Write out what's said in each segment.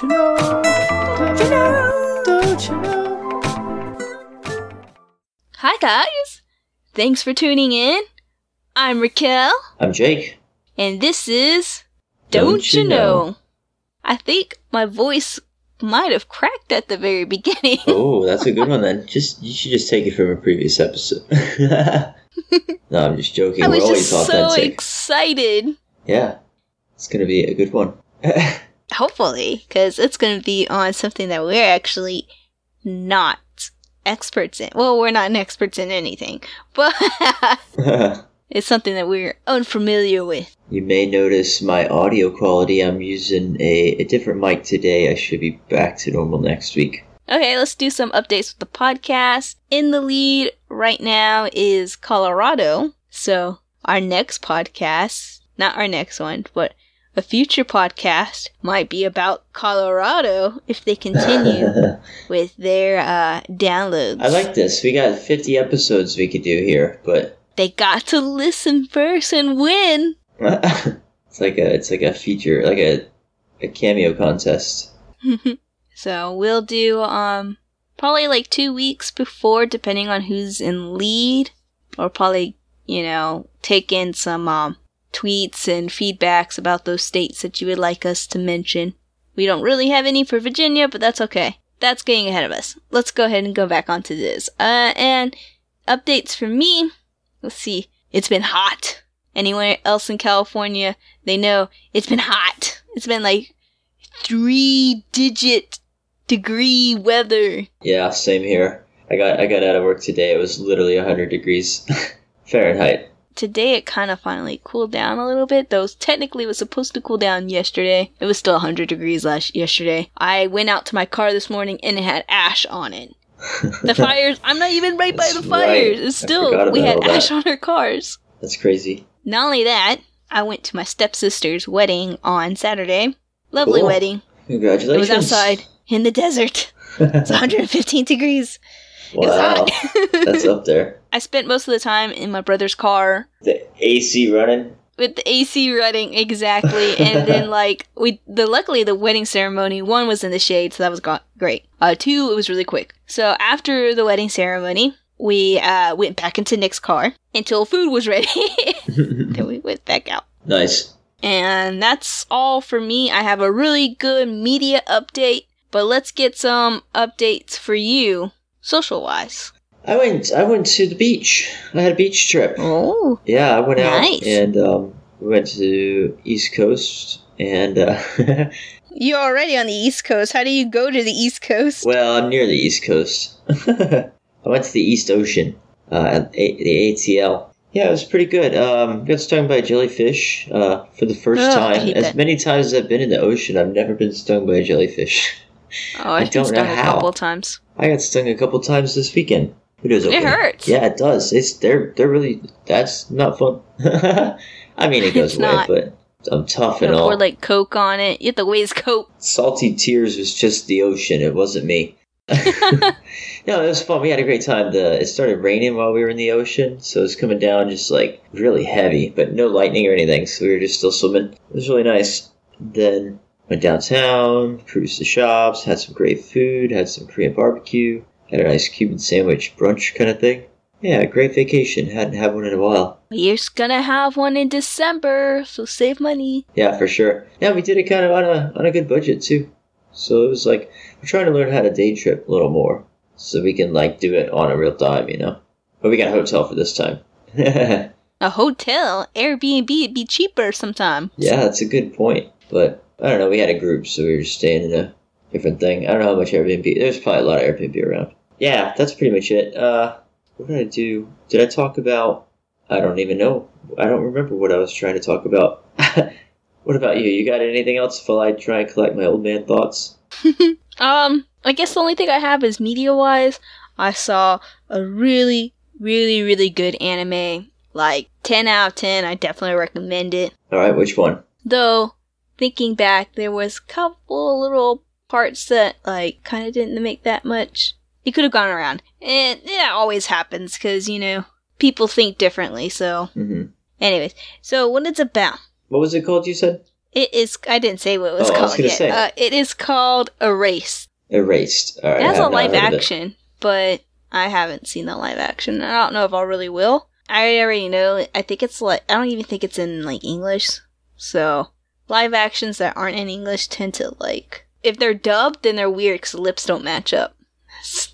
Don't you know? Don't you know? Don't you know? Hi, guys. Thanks for tuning in. I'm Raquel, I'm Jake. and this is Don't, You know? I think my voice might have cracked at the very beginning. Oh, that's a good one then. Just you should just take it from a previous episode. no, I'm just joking. I We're was always just so authentic. excited. yeah, it's gonna be a good one. Hopefully, because it's going to be on something that we're actually not experts in. Well, we're not experts in anything, but it's something that we're unfamiliar with. you may notice my audio quality. I'm using a, a different mic today. I should be back to normal next week. Okay, let's do some updates with the podcast. In the lead right now is Colorado. So, our next podcast, not our next one, but a future podcast might be about Colorado if they continue with their uh, downloads. I like this. We got 50 episodes we could do here, but They got to listen first and win. it's like a it's like a feature, like a a cameo contest. so we'll do um probably like two weeks before, depending on who's in lead, or probably you know take in some um tweets and feedbacks about those states that you would like us to mention. We don't really have any for Virginia, but that's okay. That's getting ahead of us. Let's go ahead and go back onto this. Uh, and updates for me. Let's see. It's been hot. Anywhere else in California, they know it's been hot. It's been like three digit degree weather. Yeah, same here. I got I got out of work today. It was literally 100 degrees Fahrenheit. Today it kind of finally cooled down a little bit, though technically it was supposed to cool down yesterday. It was still 100 degrees last yesterday. I went out to my car this morning and it had ash on it. The fires, I'm not even right by the fires. right. It's still, we had that. ash on our cars. That's crazy. Not only that, I went to my stepsister's wedding on Saturday. Lovely Cool. wedding. Congratulations. It was outside in the desert. It's 115 degrees. Wow, hot. that's up there. I spent most of the time in my brother's car The AC running. with the AC running exactly, and then like we the luckily the wedding ceremony one was in the shade, so that was go- great. Uh, two it was really quick. So after the wedding ceremony, we uh went back into Nick's car until food was ready. then we went back out. nice. And that's all for me. I have a really good media update, but let's get some updates for you, social wise. I went. I went to the beach. I had a beach trip. Oh, Yeah, I went out and um, we went to East Coast and. Uh, you're already on the East Coast. How do you go to the East Coast? well, I'm near the East Coast. I went to the East Ocean uh, at a- the ATL. Yeah, it was pretty good. Um, got stung by a jellyfish uh, for the first I time. As that. many times as I've been in the ocean, I've never been stung by a jellyfish. Oh, I've been don't know stung a how. couple times. I got stung a couple times this weekend. It, hurts. Yeah, it does. It's they're they're really that's not fun. I mean, it goes It's away, not. but I'm tough and all. pour like Coke on it. You have to waste Coke. Salty tears was just the ocean. It wasn't me. no, it was fun. We had a great time. The it started raining while we were in the ocean, so it was coming down just like really heavy, but no lightning or anything. So we were just still swimming. It was really nice. Then went downtown, cruised the shops, had some great food, had some Korean barbecue, had a nice Cuban sandwich brunch kind of thing. Yeah, great vacation. Hadn't had one in a while. You're gonna have one in December, so save money. Yeah, for sure. Yeah, we did it kind of on a on a good budget too. So it was like we're trying to learn how to day trip a little more, so we can like do it on a real dime, you know. But we got a hotel for this time. A hotel, Airbnb, it'd be cheaper sometime. Yeah, that's a good point. But I don't know. We had a group, so we were just staying in a different thing. I don't know how much Airbnb. There's probably a lot of Airbnb around. Yeah, that's pretty much it. Uh, what did I do? Did I talk about? I don't even know. I don't remember what I was trying to talk about. what about you? You got anything else while I try and collect my old man thoughts? Um, I guess the only thing I have is media wise. I saw a really, really, really good anime. Like 10 out of 10. I definitely recommend it. All right, which one? Though, thinking back, there was a couple little parts that, like, kind of didn't make that much. You could have gone around. And that always happens, because, you know, people think differently, so. hmm Anyways, so what it's about. What was it called? You said It is. I didn't say what it was Oh, I was called yet. say. Uh, it is called Erased. Erased. All right. I a live heard of it. action, but I haven't seen the live action. I don't know if I really will. I already know. I think it's like I don't even think it's in like English. So live actions that aren't in English tend to like if they're dubbed, then they're weird because the lips don't match up.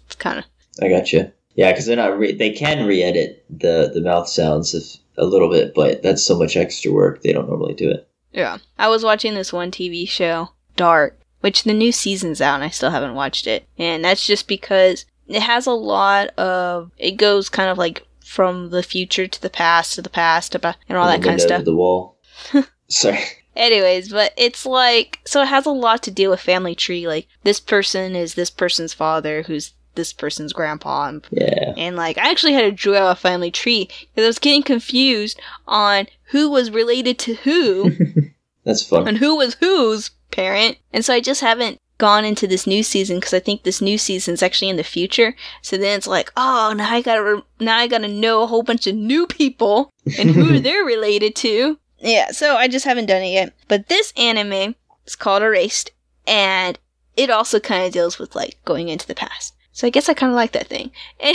It's kind of I got you. Yeah, because they're not. Re- they can re-edit the the mouth sounds if, a little bit, but that's so much extra work. They don't normally do it. yeah. I was watching this one TV show, Dark, which the new season's out, and I still haven't watched it. And that's just because it has a lot of. It goes kind of like from the future to the past to the past about and all that kind of stuff. The wall. Sorry. Anyways, but it's like so it has a lot to deal with family tree. Like this person is this person's father, who's this person's grandpa, and, Yeah. and like I actually had to draw a family tree because I was getting confused on who was related to who That's fun. and who was whose parent, and so I just haven't gone into this new season because I think this new season's actually in the future. So then it's like, oh, now I gotta re- now I gotta know a whole bunch of new people and who they're related to. Yeah, so I just haven't done it yet. But this anime is called Erased, and it also kind of deals with like going into the past. So I guess I kind of like that thing.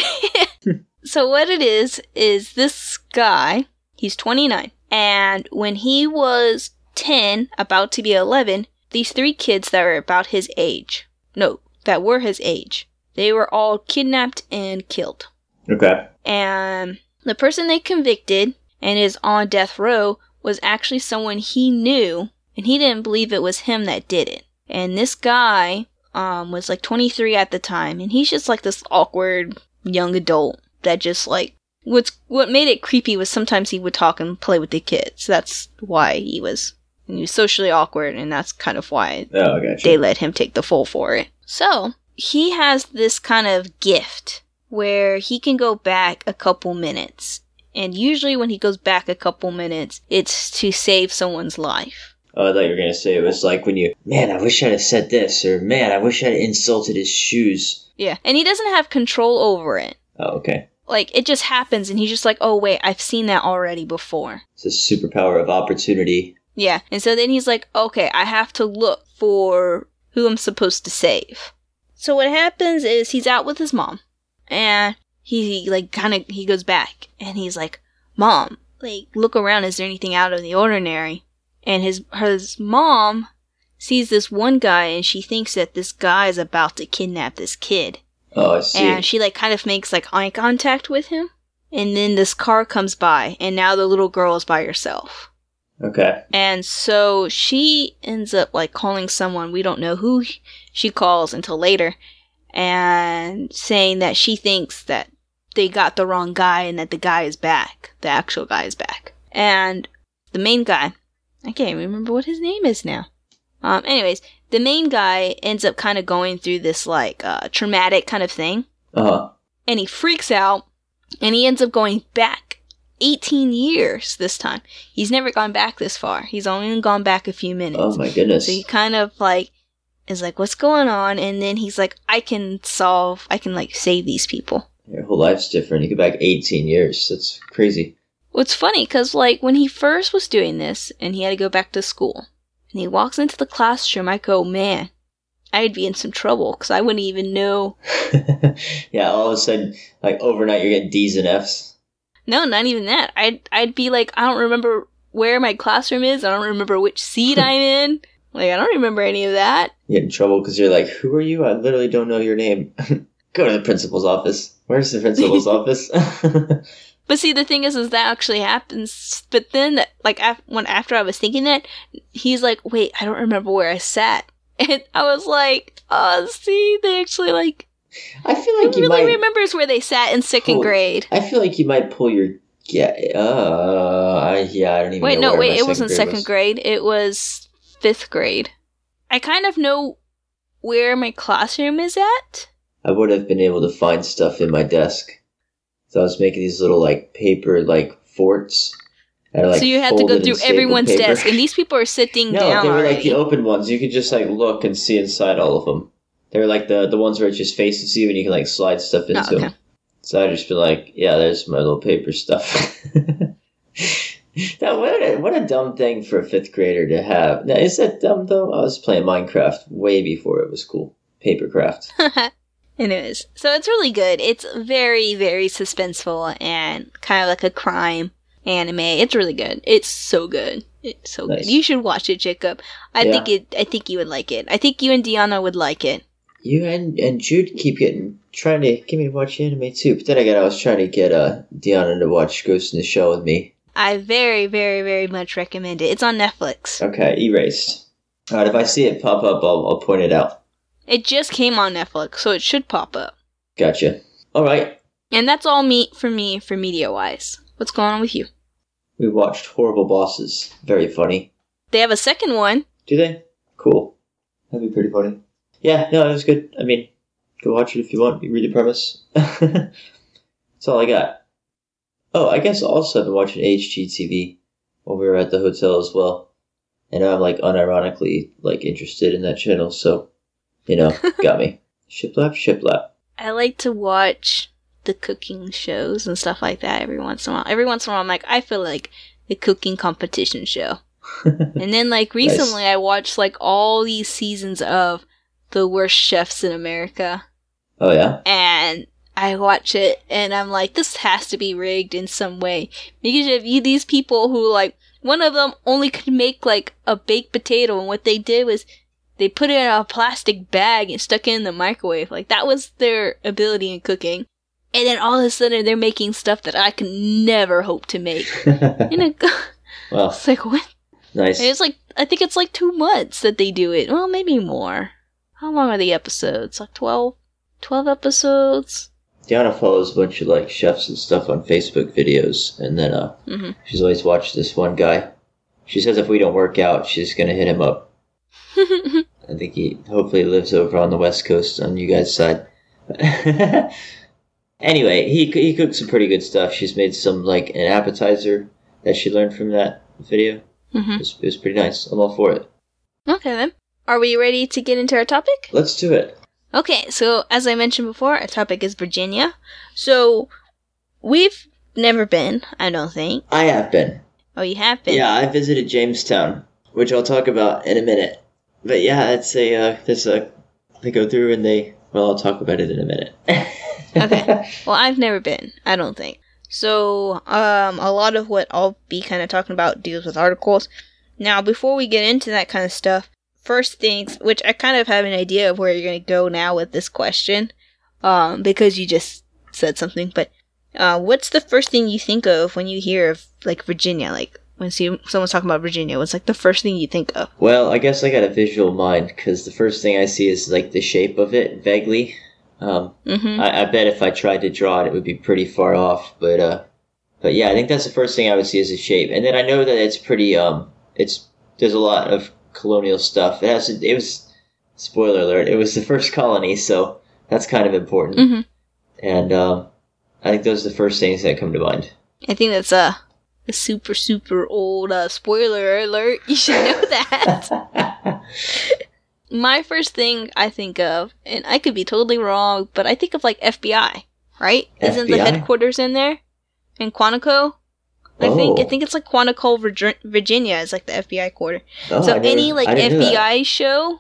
Hmm. so what it is is this guy, he's 29, and when he was 10, about to be 11, these three kids that were about his age, no, that were his age, they were all kidnapped and killed Okay. and the person they convicted and is on death row was actually someone he knew and he didn't believe it was him that did it and this guy um was like 23 at the time and he's just like this awkward young adult that just like what's what made it creepy was sometimes he would talk and play with the kids that's why he was and he was socially awkward and that's kind of why Oh, I got they let him take the fall for it. So, he has this kind of gift where he can go back a couple minutes. And usually, when he goes back a couple minutes, it's to save someone's life. Oh, I thought you were gonna say it was like when you, man, I wish I'd have said this, or man, I wish I'd insulted his shoes. Yeah. And he doesn't have control over it. Oh, okay. Like, it just happens, and he's just like, oh, wait, I've seen that already before. It's a superpower of opportunity. Yeah. And so then he's like, okay, I have to look for who I'm supposed to save. So what happens is he's out with his mom and he like kind of he goes back and he's like, "Mom, like look around, is there anything out of the ordinary?" And his his mom sees this one guy and she thinks that this guy is about to kidnap this kid. Oh, I see. And she like kind of makes like eye contact with him. And then this car comes by and now the little girl is by herself. okay. And so she ends up like calling someone, we don't know who she calls until later, and saying that she thinks that they got the wrong guy and that the guy is back. The actual guy is back. And the main guy, I can't even remember what his name is now. Um, anyways, the main guy ends up kind of going through this like uh, traumatic kind of thing, Uh huh. and he freaks out, and he ends up going back 18 years this time. He's never gone back this far. He's only gone back a few minutes. Oh my goodness. So he kind of like is like, what's going on? And then he's like, I can solve, I can like save these people. Your whole life's different. You go back 18 years. That's crazy. What's funny, because like when he first was doing this and he had to go back to school and he walks into the classroom, I go, man, I'd be in some trouble because I wouldn't even know. yeah, all of a sudden, like overnight, you're getting D's and F's. No, not even that. I'd, I'd be like, I don't remember where my classroom is. I don't remember which seat I'm in. Like, I don't remember any of that. You get in trouble because you're like, who are you? I literally don't know your name. go to the principal's office. Where's the principal's office? But see, the thing is, is that actually happens. But then, like, af- when after I was thinking that, he's like, "Wait, I don't remember where I sat," and I was like, "Oh, see, they actually like I feel like you really might. remembers where they sat in second Cool. grade." I feel like you might pull your. Yeah. Uh. I, yeah. I don't even. Know. Wait, no, wait, it wasn't second was. grade. It was fifth grade. I kind of know where my classroom is at. I would have been able to find stuff in my desk. So I was making these little like paper like forts. like, so you had to go through everyone's paper. desk, and these people are sitting no, down they were already. like the open ones. You could just like look and see inside all of them. They were like the the ones where it just faces you and you can like slide stuff oh, into Oh, okay. them. So I just been like, yeah, there's my little paper stuff. That what a, what a dumb thing for a fifth grader to have. Now, is that dumb though? I was playing Minecraft way before it was cool. Papercraft. is. So it's really good. It's very, very suspenseful and kind of like a crime anime. It's really good. It's so good. It's so Nice. good. You should watch it, Jacob. I Yeah. think it. I think you would like it. I think you and Deanna would like it. You and and Jude keep getting trying to get me to watch anime too. But then again, I was trying to get uh Deanna to watch Ghost in the Shell with me. I very, very, very much recommend it. It's on Netflix. Okay, erased. All right, if I see it pop up, I'll I'll point it out. It just came on Netflix, so it should pop up. Gotcha. All right, And that's all me for me for media wise. What's going on with you? we watched Horrible Bosses. Very funny. They have a second one. Do they? Cool. That'd be pretty funny. Yeah, no, it was good. I mean, go watch it if you want. You read the premise. That's all I got. Oh, I guess also I've been watching HGTV while we were at the hotel as well. And I'm like unironically like interested in that channel, so you know, got me. Shiplap, shiplap. I like to watch the cooking shows and stuff like that every once in a while. Every once in a while, I'm like, I feel like a cooking competition show. and then, like, recently, I watched, like, all these seasons of The Worst Chefs in America. Oh yeah? And I watch it, and I'm like, this has to be rigged in some way. Because you have you- these people who, like, one of them only could make, like, a baked potato, and what they did was they put it in a plastic bag and stuck it in the microwave. Like that was their ability in cooking. And then all of a sudden they're making stuff that I could never hope to make. You know, well, it's like what? nice. And it's like I think it's like two months that they do it. Well, maybe more. How long are the episodes? Like 12? 12 episodes? Diana follows a bunch of like chefs and stuff on Facebook videos, and then uh, Mhm. she's always watched this one guy. She says if we don't work out, she's gonna hit him up. I think he hopefully lives over on the west coast on you guys' side. anyway, he he cooks some pretty good stuff. She's made some like an appetizer that she learned from that video. It hmm was, it was pretty nice. I'm all for it. Okay then. Are we ready to get into our topic? Let's do it. Okay, so as I mentioned before, our topic is Virginia. So we've never been, I don't think. I have been. Oh, you have been. Yeah, I visited Jamestown, which I'll talk about in a minute. But yeah, it's a uh, there's a they go through and they well, I'll talk about it in a minute. Okay. Well, I've never been. I don't think. So, um, a lot of what I'll be kind of talking about deals with articles. Now, before we get into that kind of stuff, first things, which I kind of have an idea of where you're going to go now with this question, um, because you just said something. But, uh, what's the first thing you think of when you hear of like Virginia? Like when see, someone's talking about Virginia, what's like the first thing you think of? Well, I guess I got a visual mind because the first thing I see is like the shape of it vaguely. Um, Mm-hmm. I, I bet if I tried to draw it, it would be pretty far off. But uh, but yeah, I think that's the first thing I would see is the shape, and then I know that it's pretty. Um, it's there's a lot of colonial stuff. It has. It was spoiler alert. It was the first colony, so that's kind of important. Mhm. And um, I think those are the first things that come to mind. I think that's a, a super super old uh, spoiler alert. You should know that. My first thing I think of, and I could be totally wrong, but I think of like FBI, right? Isn't the headquarters in there in Quantico? I think I Oh. think it's like Quantico, Virginia, is like the FBI quarter. Oh, so any like I didn't know that. FBI show,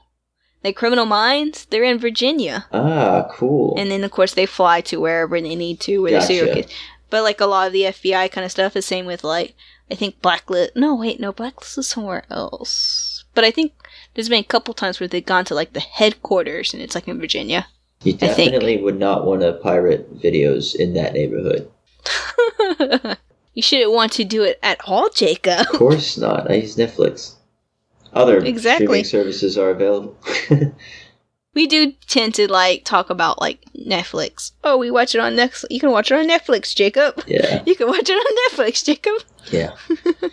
like Criminal Minds, they're in Virginia, Ah, cool. and then of course they fly to wherever they need to, where the serial Gotcha. But like a lot of the FBI kind of stuff is same with like I think Blacklist. No, wait, no, Blacklist is somewhere else. But I think there's been a couple times where they've gone to like the headquarters, and it's like in Virginia. you definitely would not want to pirate videos in that neighborhood. you shouldn't want to do it at all, Jacob. Of course not. I use Netflix. Other Exactly. streaming services are available. We do tend to like talk about like Netflix. Oh, we watch it on Netflix. You can watch it on Netflix, Jacob. yeah, You can watch it on Netflix, Jacob. yeah.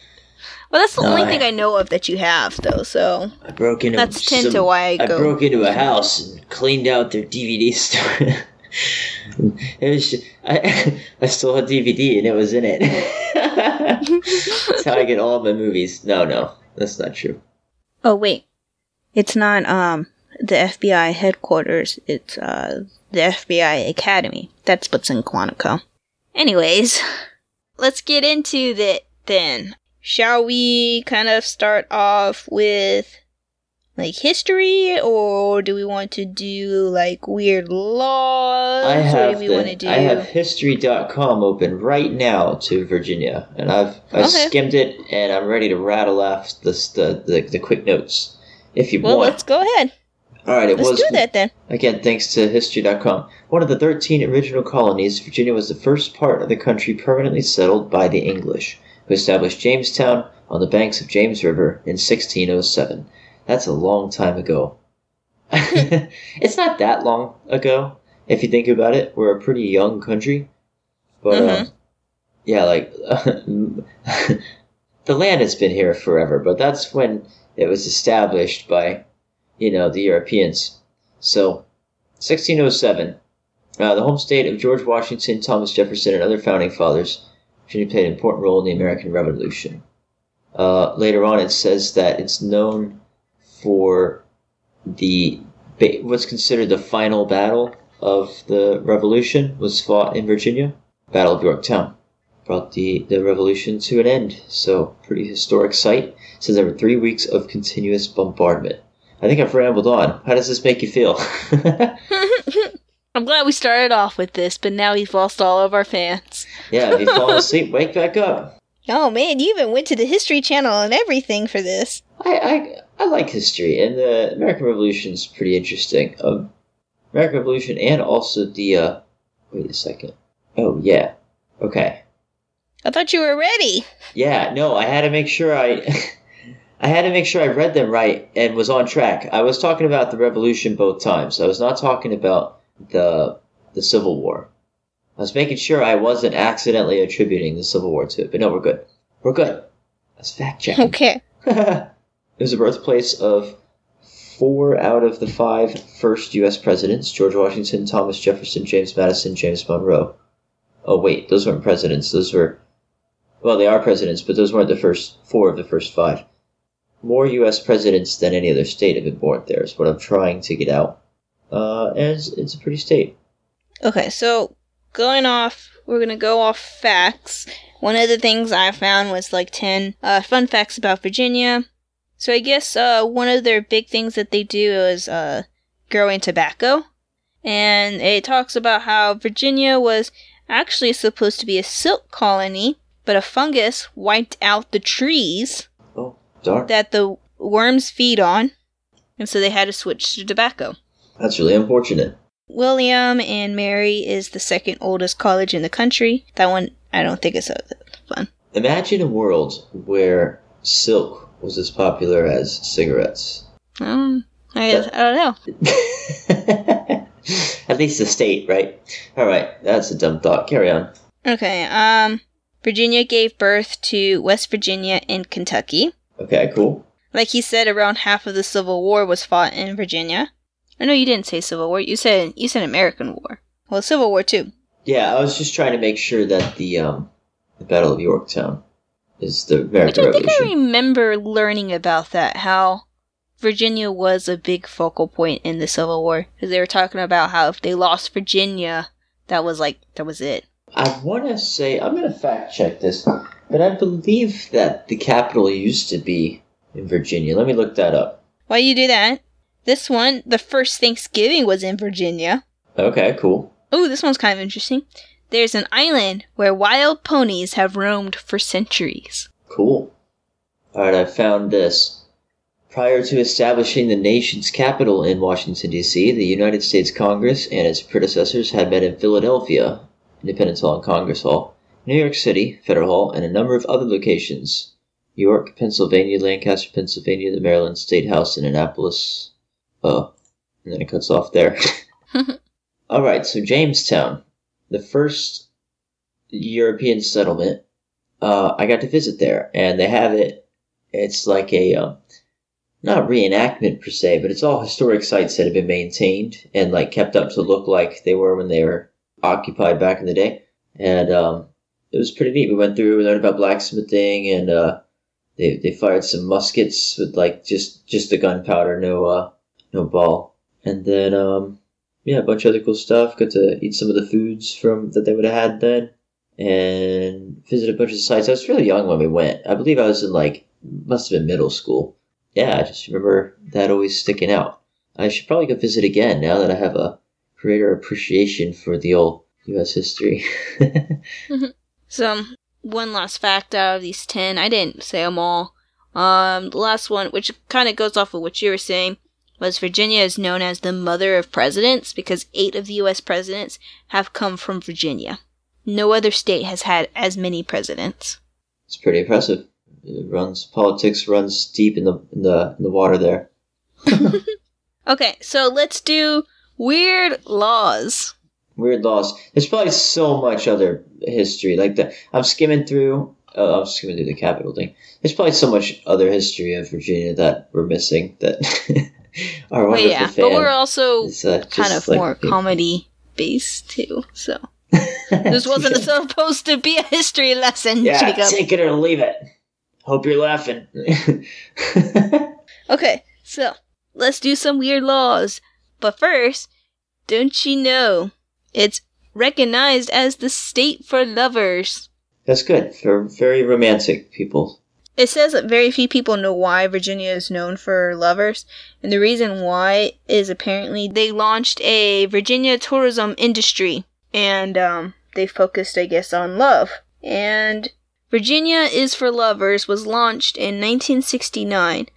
Well, that's the No, only I- thing I know of that you have, though. So I broke into That's tend to why I I broke into a house and cleaned out their DVD store. it was just, I, I stole a DVD and it was in it. that's how I get all my movies. No, no, that's not true. Oh wait, it's not um the FBI headquarters. It's uh the FBI Academy. That's what's in Quantico. Anyways, let's get into it then. shall we kind of start off with like history, or do we want to do like weird laws? I have do we the- want to do? I have history.com open right now to Virginia, and I've I Okay. skimmed it, and I'm ready to rattle off the the, the, the quick notes if you well, want. let's go ahead. All right, it Let's was do that then. Again, thanks to History.com. One of the 13 original colonies, Virginia was the first part of the country permanently settled by the English, who established Jamestown on the banks of James River in 1607. That's a long time ago. it's not that long ago, if you think about it. We're a pretty young country. But, um, yeah, like, the land has been here forever, but that's when it was established by, you know, the Europeans. So, 1607, uh, the home state of George Washington, Thomas Jefferson, and other founding fathers, Virginia played an important role in the American Revolution. Uh, later on, it says that it's known for the what's considered the final battle of the Revolution was fought in Virginia, Battle of Yorktown. Brought the, the revolution to an end. So, pretty historic site. Says there were three weeks of continuous bombardment. I think I've rambled on. How does this make you feel? I'm glad we started off with this, but now we've lost all of our fans. yeah, if you fall asleep, wake back up. Oh man, you even went to the History Channel and everything for this. I, I, I like history, and the American Revolution is pretty interesting. Um, American Revolution and also the, uh, wait a second. Oh, yeah. Okay. I thought you were ready. Yeah, no, I had to make sure I, I had to make sure I read them right and was on track. I was talking about the Revolution both times. I was not talking about the the Civil War. I was making sure I wasn't accidentally attributing the Civil War to it. But no, we're good. We're good. That's fact checking. Okay. it was the birthplace of four out of the five first U.S. presidents: George Washington, Thomas Jefferson, James Madison, James Monroe. Oh wait, those weren't presidents. Those were, well, they are presidents, but those weren't the first four of the first five. More U.S. presidents than any other state have been born there. Is what I'm trying to get out. Uh, and it's, it's a pretty state. Okay, so going off, we're gonna go off facts. One of the things I found was like 10 uh, fun facts about Virginia. So I guess uh, one of their big things that they do is uh, growing tobacco. And it talks about how Virginia was actually supposed to be a silk colony, but a fungus wiped out the trees Darn. that the worms feed on. And so they had to switch to tobacco. That's really unfortunate. William and Mary is the second oldest college in the country. That one, I don't think is fun. Imagine a world where silk was as popular as cigarettes. Um, I, guess, I don't know. At least the state, right? All right, that's a dumb thought. Carry on. Okay, um, Virginia gave birth to West Virginia and Kentucky. Okay, cool. Like he said, around half of the Civil War was fought in Virginia. I know you didn't say Civil War. You said you said American War. Well, Civil War too. Yeah, I was just trying to make sure that the um, the Battle of Yorktown is the Which American I think I remember learning about that. How Virginia was a big focal point in the Civil War because they were talking about how if they lost Virginia, that was like that was it. I want to say I'm going to fact check this, but I believe that the capital used to be in Virginia. Let me look that up. While you do that, this one, the first Thanksgiving was in Virginia. Okay, cool. Oh, this one's kind of interesting. There's an island where wild ponies have roamed for centuries. Cool. All right, I found this. Prior to establishing the nation's capital in Washington, D.C., the United States Congress and its predecessors had met in Philadelphia, Independence Hall and Congress Hall, New York City, Federal Hall, and a number of other locations. York, Pennsylvania, Lancaster, Pennsylvania, the Maryland State House in Annapolis. Oh, and then it cuts off there. All right, so Jamestown, the first European settlement. Uh, I got to visit there, and they have it. It's like a um, not reenactment per se, but it's all historic sites that have been maintained and like kept up to look like they were when they were occupied back in the day. And um, it was pretty neat. We went through, we learned about blacksmithing, and uh, they they fired some muskets with like just just the gunpowder, no uh, no ball. And then um, yeah, a bunch of other cool stuff. Got to eat some of the foods from that they would have had then. and visited a bunch of sites. I was really young when we went. I believe I was in like must have been middle school. Yeah, I just remember that always sticking out. I should probably go visit again now that I have a greater appreciation for the old U.S. history. So, one last fact out of these 10, I didn't say them all. Um, the last one, which kind of goes off of what you were saying, was Virginia is known as the mother of presidents because eight of the U.S. presidents have come from Virginia. No other state has had as many presidents. it's pretty impressive. It runs politics runs deep in the in the in the water there. Okay, so let's do weird laws. Weird laws. There's probably so much other history like that. I'm skimming through. Uh, I'm skimming through the Capitol thing. There's probably so much other history of Virginia that we're missing. That our But wonderful yeah, but we're also is, uh, kind of like- more comedy based too. So this wasn't supposed to be a history lesson, yeah, Jacob. take it or leave it. Hope you're laughing. Okay, so let's do some weird laws. But first, don't you know it's recognized as the state for lovers? That's good for very romantic people. It says that very few people know why Virginia is known for lovers, and the reason why is apparently they launched a Virginia tourism industry, and um, they focused, I guess, on love. And Virginia is for Lovers was launched in 1969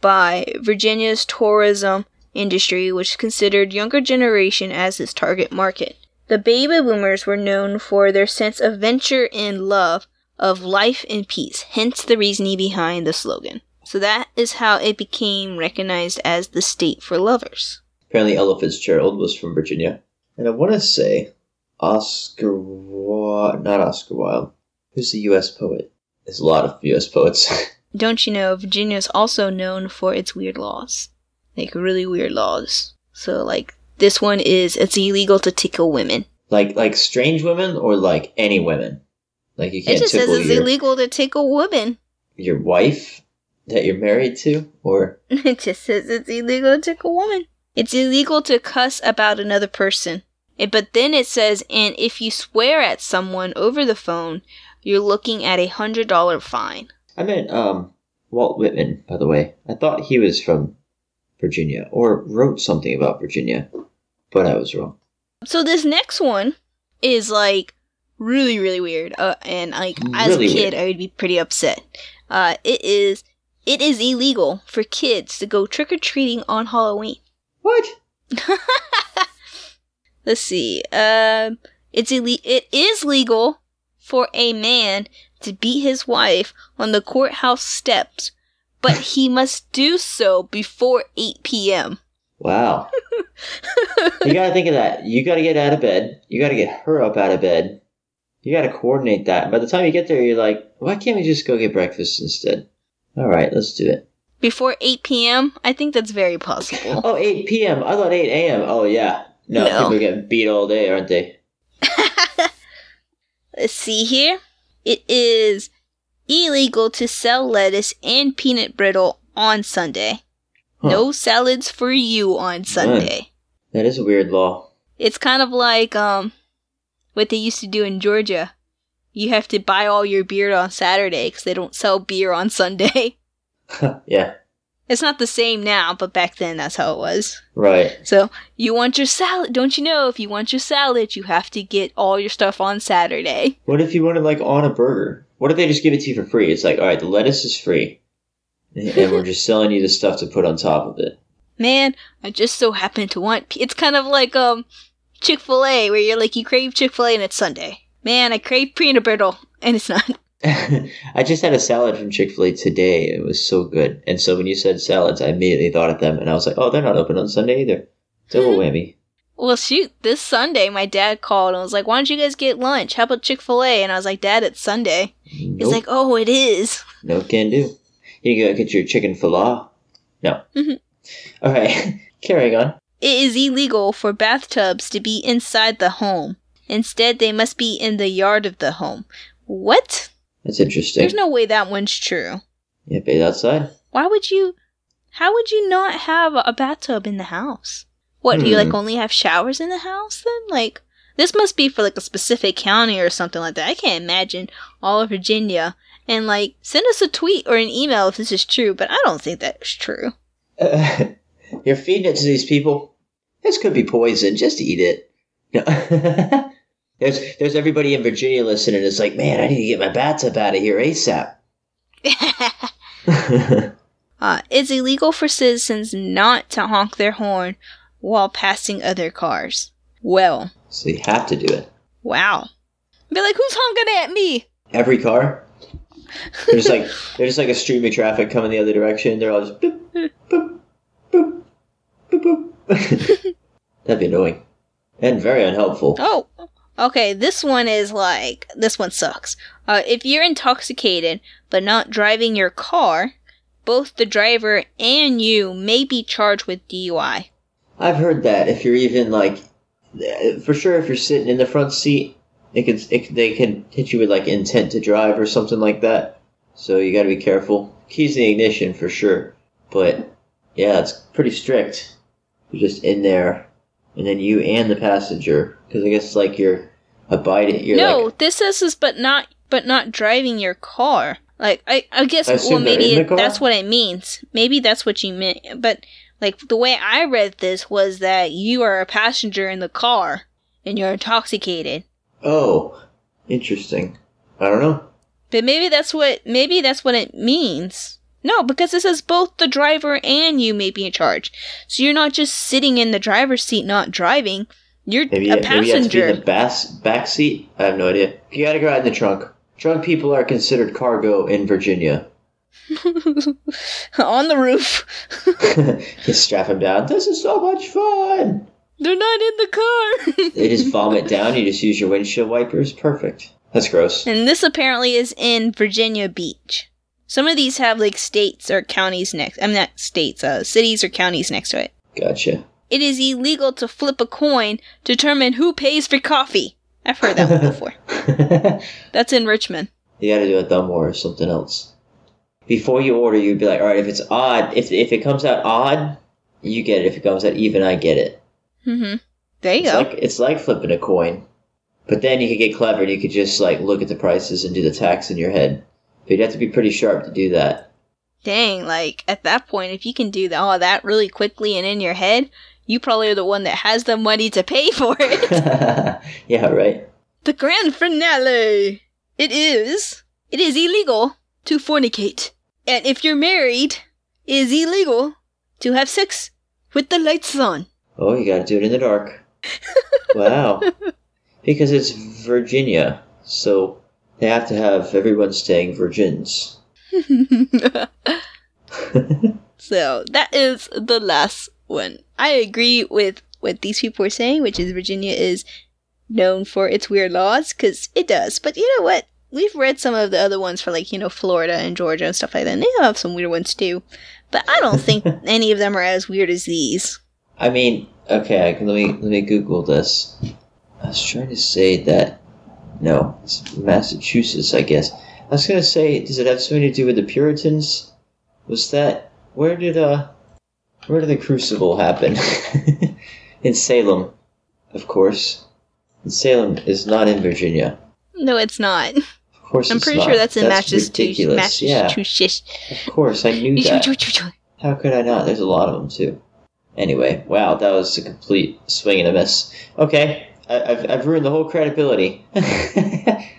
by Virginia's tourism industry, which considered younger generation as its target market. The baby boomers were known for their sense of venture and love of life and peace, hence the reasoning behind the slogan. So that is how it became recognized as the state for lovers. Apparently, Ella Fitzgerald was from Virginia. And I want to say Oscar Wilde, not Oscar Wilde. Who's the U.S. poet? There's a lot of U.S. poets. Don't you know Virginia is also known for its weird laws? Like really weird laws. So like this one is it's illegal to tickle women. like like strange women or like any women. Like you It can't It just says it's your, illegal to tickle women. your wife that you're married to, or It just says it's illegal to tickle women. It's illegal to cuss about another person. It, but then it says, and if you swear at someone over the phone, you're looking at a hundred dollar fine. I meant um Walt Whitman. By the way, I thought he was from Virginia or wrote something about Virginia, but I was wrong. So this next one is like really really weird. Uh, and like as Really a kid, weird. I would be pretty upset. Uh, it is it is illegal for kids to go trick or treating on Halloween. What? Let's see. Um, it's ille- It is legal for a man to beat his wife on the courthouse steps, but he must do so before 8 p.m. Wow. you gotta think of that. You gotta get out of bed. You gotta get her up out of bed. You gotta coordinate that. By the time you get there, you're like, why can't we just go get breakfast instead? All right, let's do it. Before 8 p.m. I think that's very possible. Oh, 8 p.m. I thought 8 a.m. Oh, yeah. No, No. people are getting beat all day, aren't they? Let's see here. It is illegal to sell lettuce and peanut brittle on Sunday. Huh. No salads for you on Sunday. That is a weird law. It's kind of like um what they used to do in Georgia. You have to buy all your beer on Saturday because they don't sell beer on Sunday. yeah, It's not the same now, but back then that's how it was. right. So you want your salad? Don't you know if you want your salad, you have to get all your stuff on Saturday. What if you want wanted, like, on a burger? What if they just give it to you for free? It's like, all right, the lettuce is free. And we're just selling you the stuff to put on top of it. Man, I just so happen to want. P- it's kind of like um Chick Fil A, where you're like you crave Chick Fil A and it's Sunday. Man, I crave peanut brittle and it's not. I just had a salad from Chick fil A today. It was so good. And so when you said salads, I immediately thought of them. And I was like, oh, they're not open on Sunday either. Double whammy. Well, shoot, this Sunday my dad called and was like, "Why don't you guys get lunch? How about Chick Fil A?" And I was like, "Dad, it's Sunday." He's like, "Oh, it is." no can do. You can go get your chicken filet. No. Mhm. All right. Carrying on. It is illegal for bathtubs to be inside the home. Instead, they must be in the yard of the home. What? That's interesting. There's no way that one's true. Yeah, bathe outside. Why would you? How would you not have a bathtub in the house? What do you Hmm. like? Only have showers in the house then? Like, This must be for like a specific county or something like that. I can't imagine all of Virginia. And like, send us a tweet or an email if this is true, but I don't think that is true. Uh, you're feeding it to these people. This could be poison. Just eat it. No. there's there's everybody in Virginia listening. It's like, man, I need to get my bathtub out of here ASAP. uh, it's illegal for citizens not to honk their horn while passing other cars. Well, so you have to do it. wow. Be like, who's honking at me? Every car. There's like there's like a stream of traffic coming the other direction. They're all just boop, boop, boop, boop, boop. That'd be annoying and very unhelpful. Oh, okay. This one is like this one sucks. Uh, if you're intoxicated but not driving your car, both the driver and you may be charged with DUI. I've heard that if you're even like, for sure, if you're sitting in the front seat, it can it, they can hit you with like intent to drive or something like that. So you got to be careful. Keys in the ignition for sure, but yeah, it's pretty strict. You're just in there, and then you and the passenger, because I guess it's like you're abiding. You're no, like, this says is but not but not driving your car. Like I, I guess I well maybe it, that's what it means. Maybe that's what you meant. But like the way I read this was that you are a passenger in the car and you're intoxicated. Oh, interesting. I don't know. But maybe that's what maybe that's what it means. No, because it says both the driver and you may be in charge. So you're not just sitting in the driver's seat not driving. You're Maybe, a maybe you have to be in the bas- back seat. I have no idea. You gotta go out in the trunk. Trunk people are considered cargo in Virginia. On the roof. Just strap them down. This is so much fun. They're not in the car. They just vomit down. You just use your windshield wipers. Perfect. That's gross. And this apparently is in Virginia Beach. Some of these have like states or counties next. I'm not states, uh, cities or counties next to it. Gotcha. It is illegal to flip a coin to determine who pays for coffee. I've heard that one before. That's in Richmond. You gotta do a thumb war or something else. Before you order, you'd be like, all right, if it's odd, if, if it comes out odd, you get it. If it comes out even, I get it. Mm-hmm. There you It's go. like it's like flipping a coin. But then you could get clever and you could just like look at the prices and do the tax in your head. But you'd have to be pretty sharp to do that. Dang, like at that point, if you can do all that really quickly and in your head, you probably are the one that has the money to pay for it. yeah, right. the grand finale. It is. It is illegal to fornicate, and if you're married, it is illegal to have sex with the lights on. Oh, you gotta do it in the dark. wow. Because it's Virginia, so they have to have everyone staying virgins. so that is the last one. I agree with what these people are saying, which is Virginia is known for its weird laws, because it does. But you know what? We've read some of the other ones for like, you know, Florida and Georgia and stuff like that, and they have some weird ones too. But I don't think any of them are as weird as these. I mean, okay, let me let me Google this. I was trying to say that no, it's Massachusetts, I guess. I was gonna say, does it have something to do with the Puritans? Was that where did uh where did the crucible happen? in Salem, of course. And Salem is not in Virginia. No, it's not. Of course, I'm it's pretty not. sure that's in That's Massachusetts. ridiculous. Yeah, Massachusetts. of course, I knew that. How could I not? There's a lot of them too. Anyway, wow, that was a complete swing and a miss. Okay, I, I've I've ruined the whole credibility.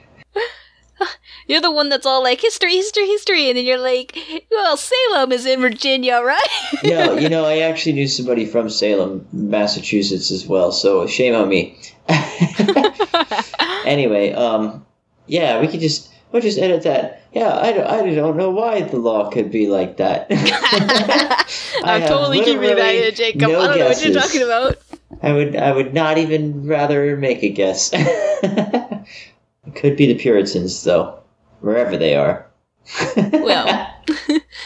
You're the one that's all like history, history, history, and then you're like, well, Salem is in Virginia, right? no, you know, I actually knew somebody from Salem, Massachusetts as well. So shame on me. anyway, um, yeah, we could just we'll just edit that. Yeah, I don't, I don't know why the law could be like that. I I'm totally keeping that literally in, Jacob. no I don't know what you're guesses. talking about. I would I would not even rather make a guess. it could be the Puritans though, wherever they are. Well.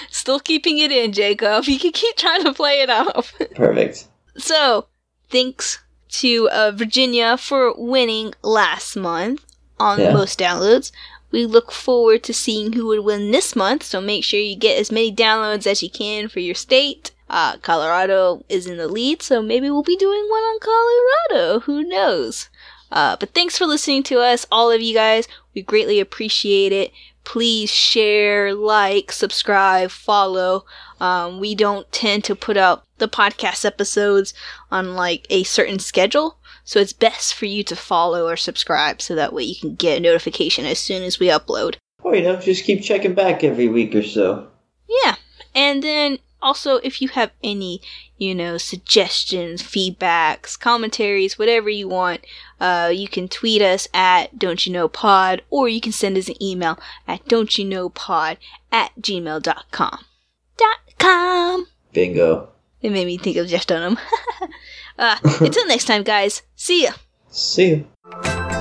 Still keeping it in, Jacob. You can keep trying to play it off. perfect. So, thanks to uh, Virginia for winning last month on Yeah. most downloads. We look forward to seeing who would win this month, so make sure you get as many downloads as you can for your state. Uh, Colorado is in the lead, so maybe we'll be doing one on Colorado. Who knows? Uh, but thanks for listening to us, all of you guys. We greatly appreciate it. Please share, like, subscribe, follow. Um, we don't tend to put out the podcast episodes on like a certain schedule, so it's best for you to follow or subscribe so that way you can get a notification as soon as we upload. Or, you know, just keep checking back every week or so. Yeah. And then also, if you have any, you know, suggestions, feedbacks, commentaries, whatever you want, uh, you can tweet us at Don't You Know Pod, or you can send us an email at Don't You Know Pod at gmail.com. Dot com. Bingo. It made me think of Jeff Dunham. uh, until next time, guys. See ya. See you.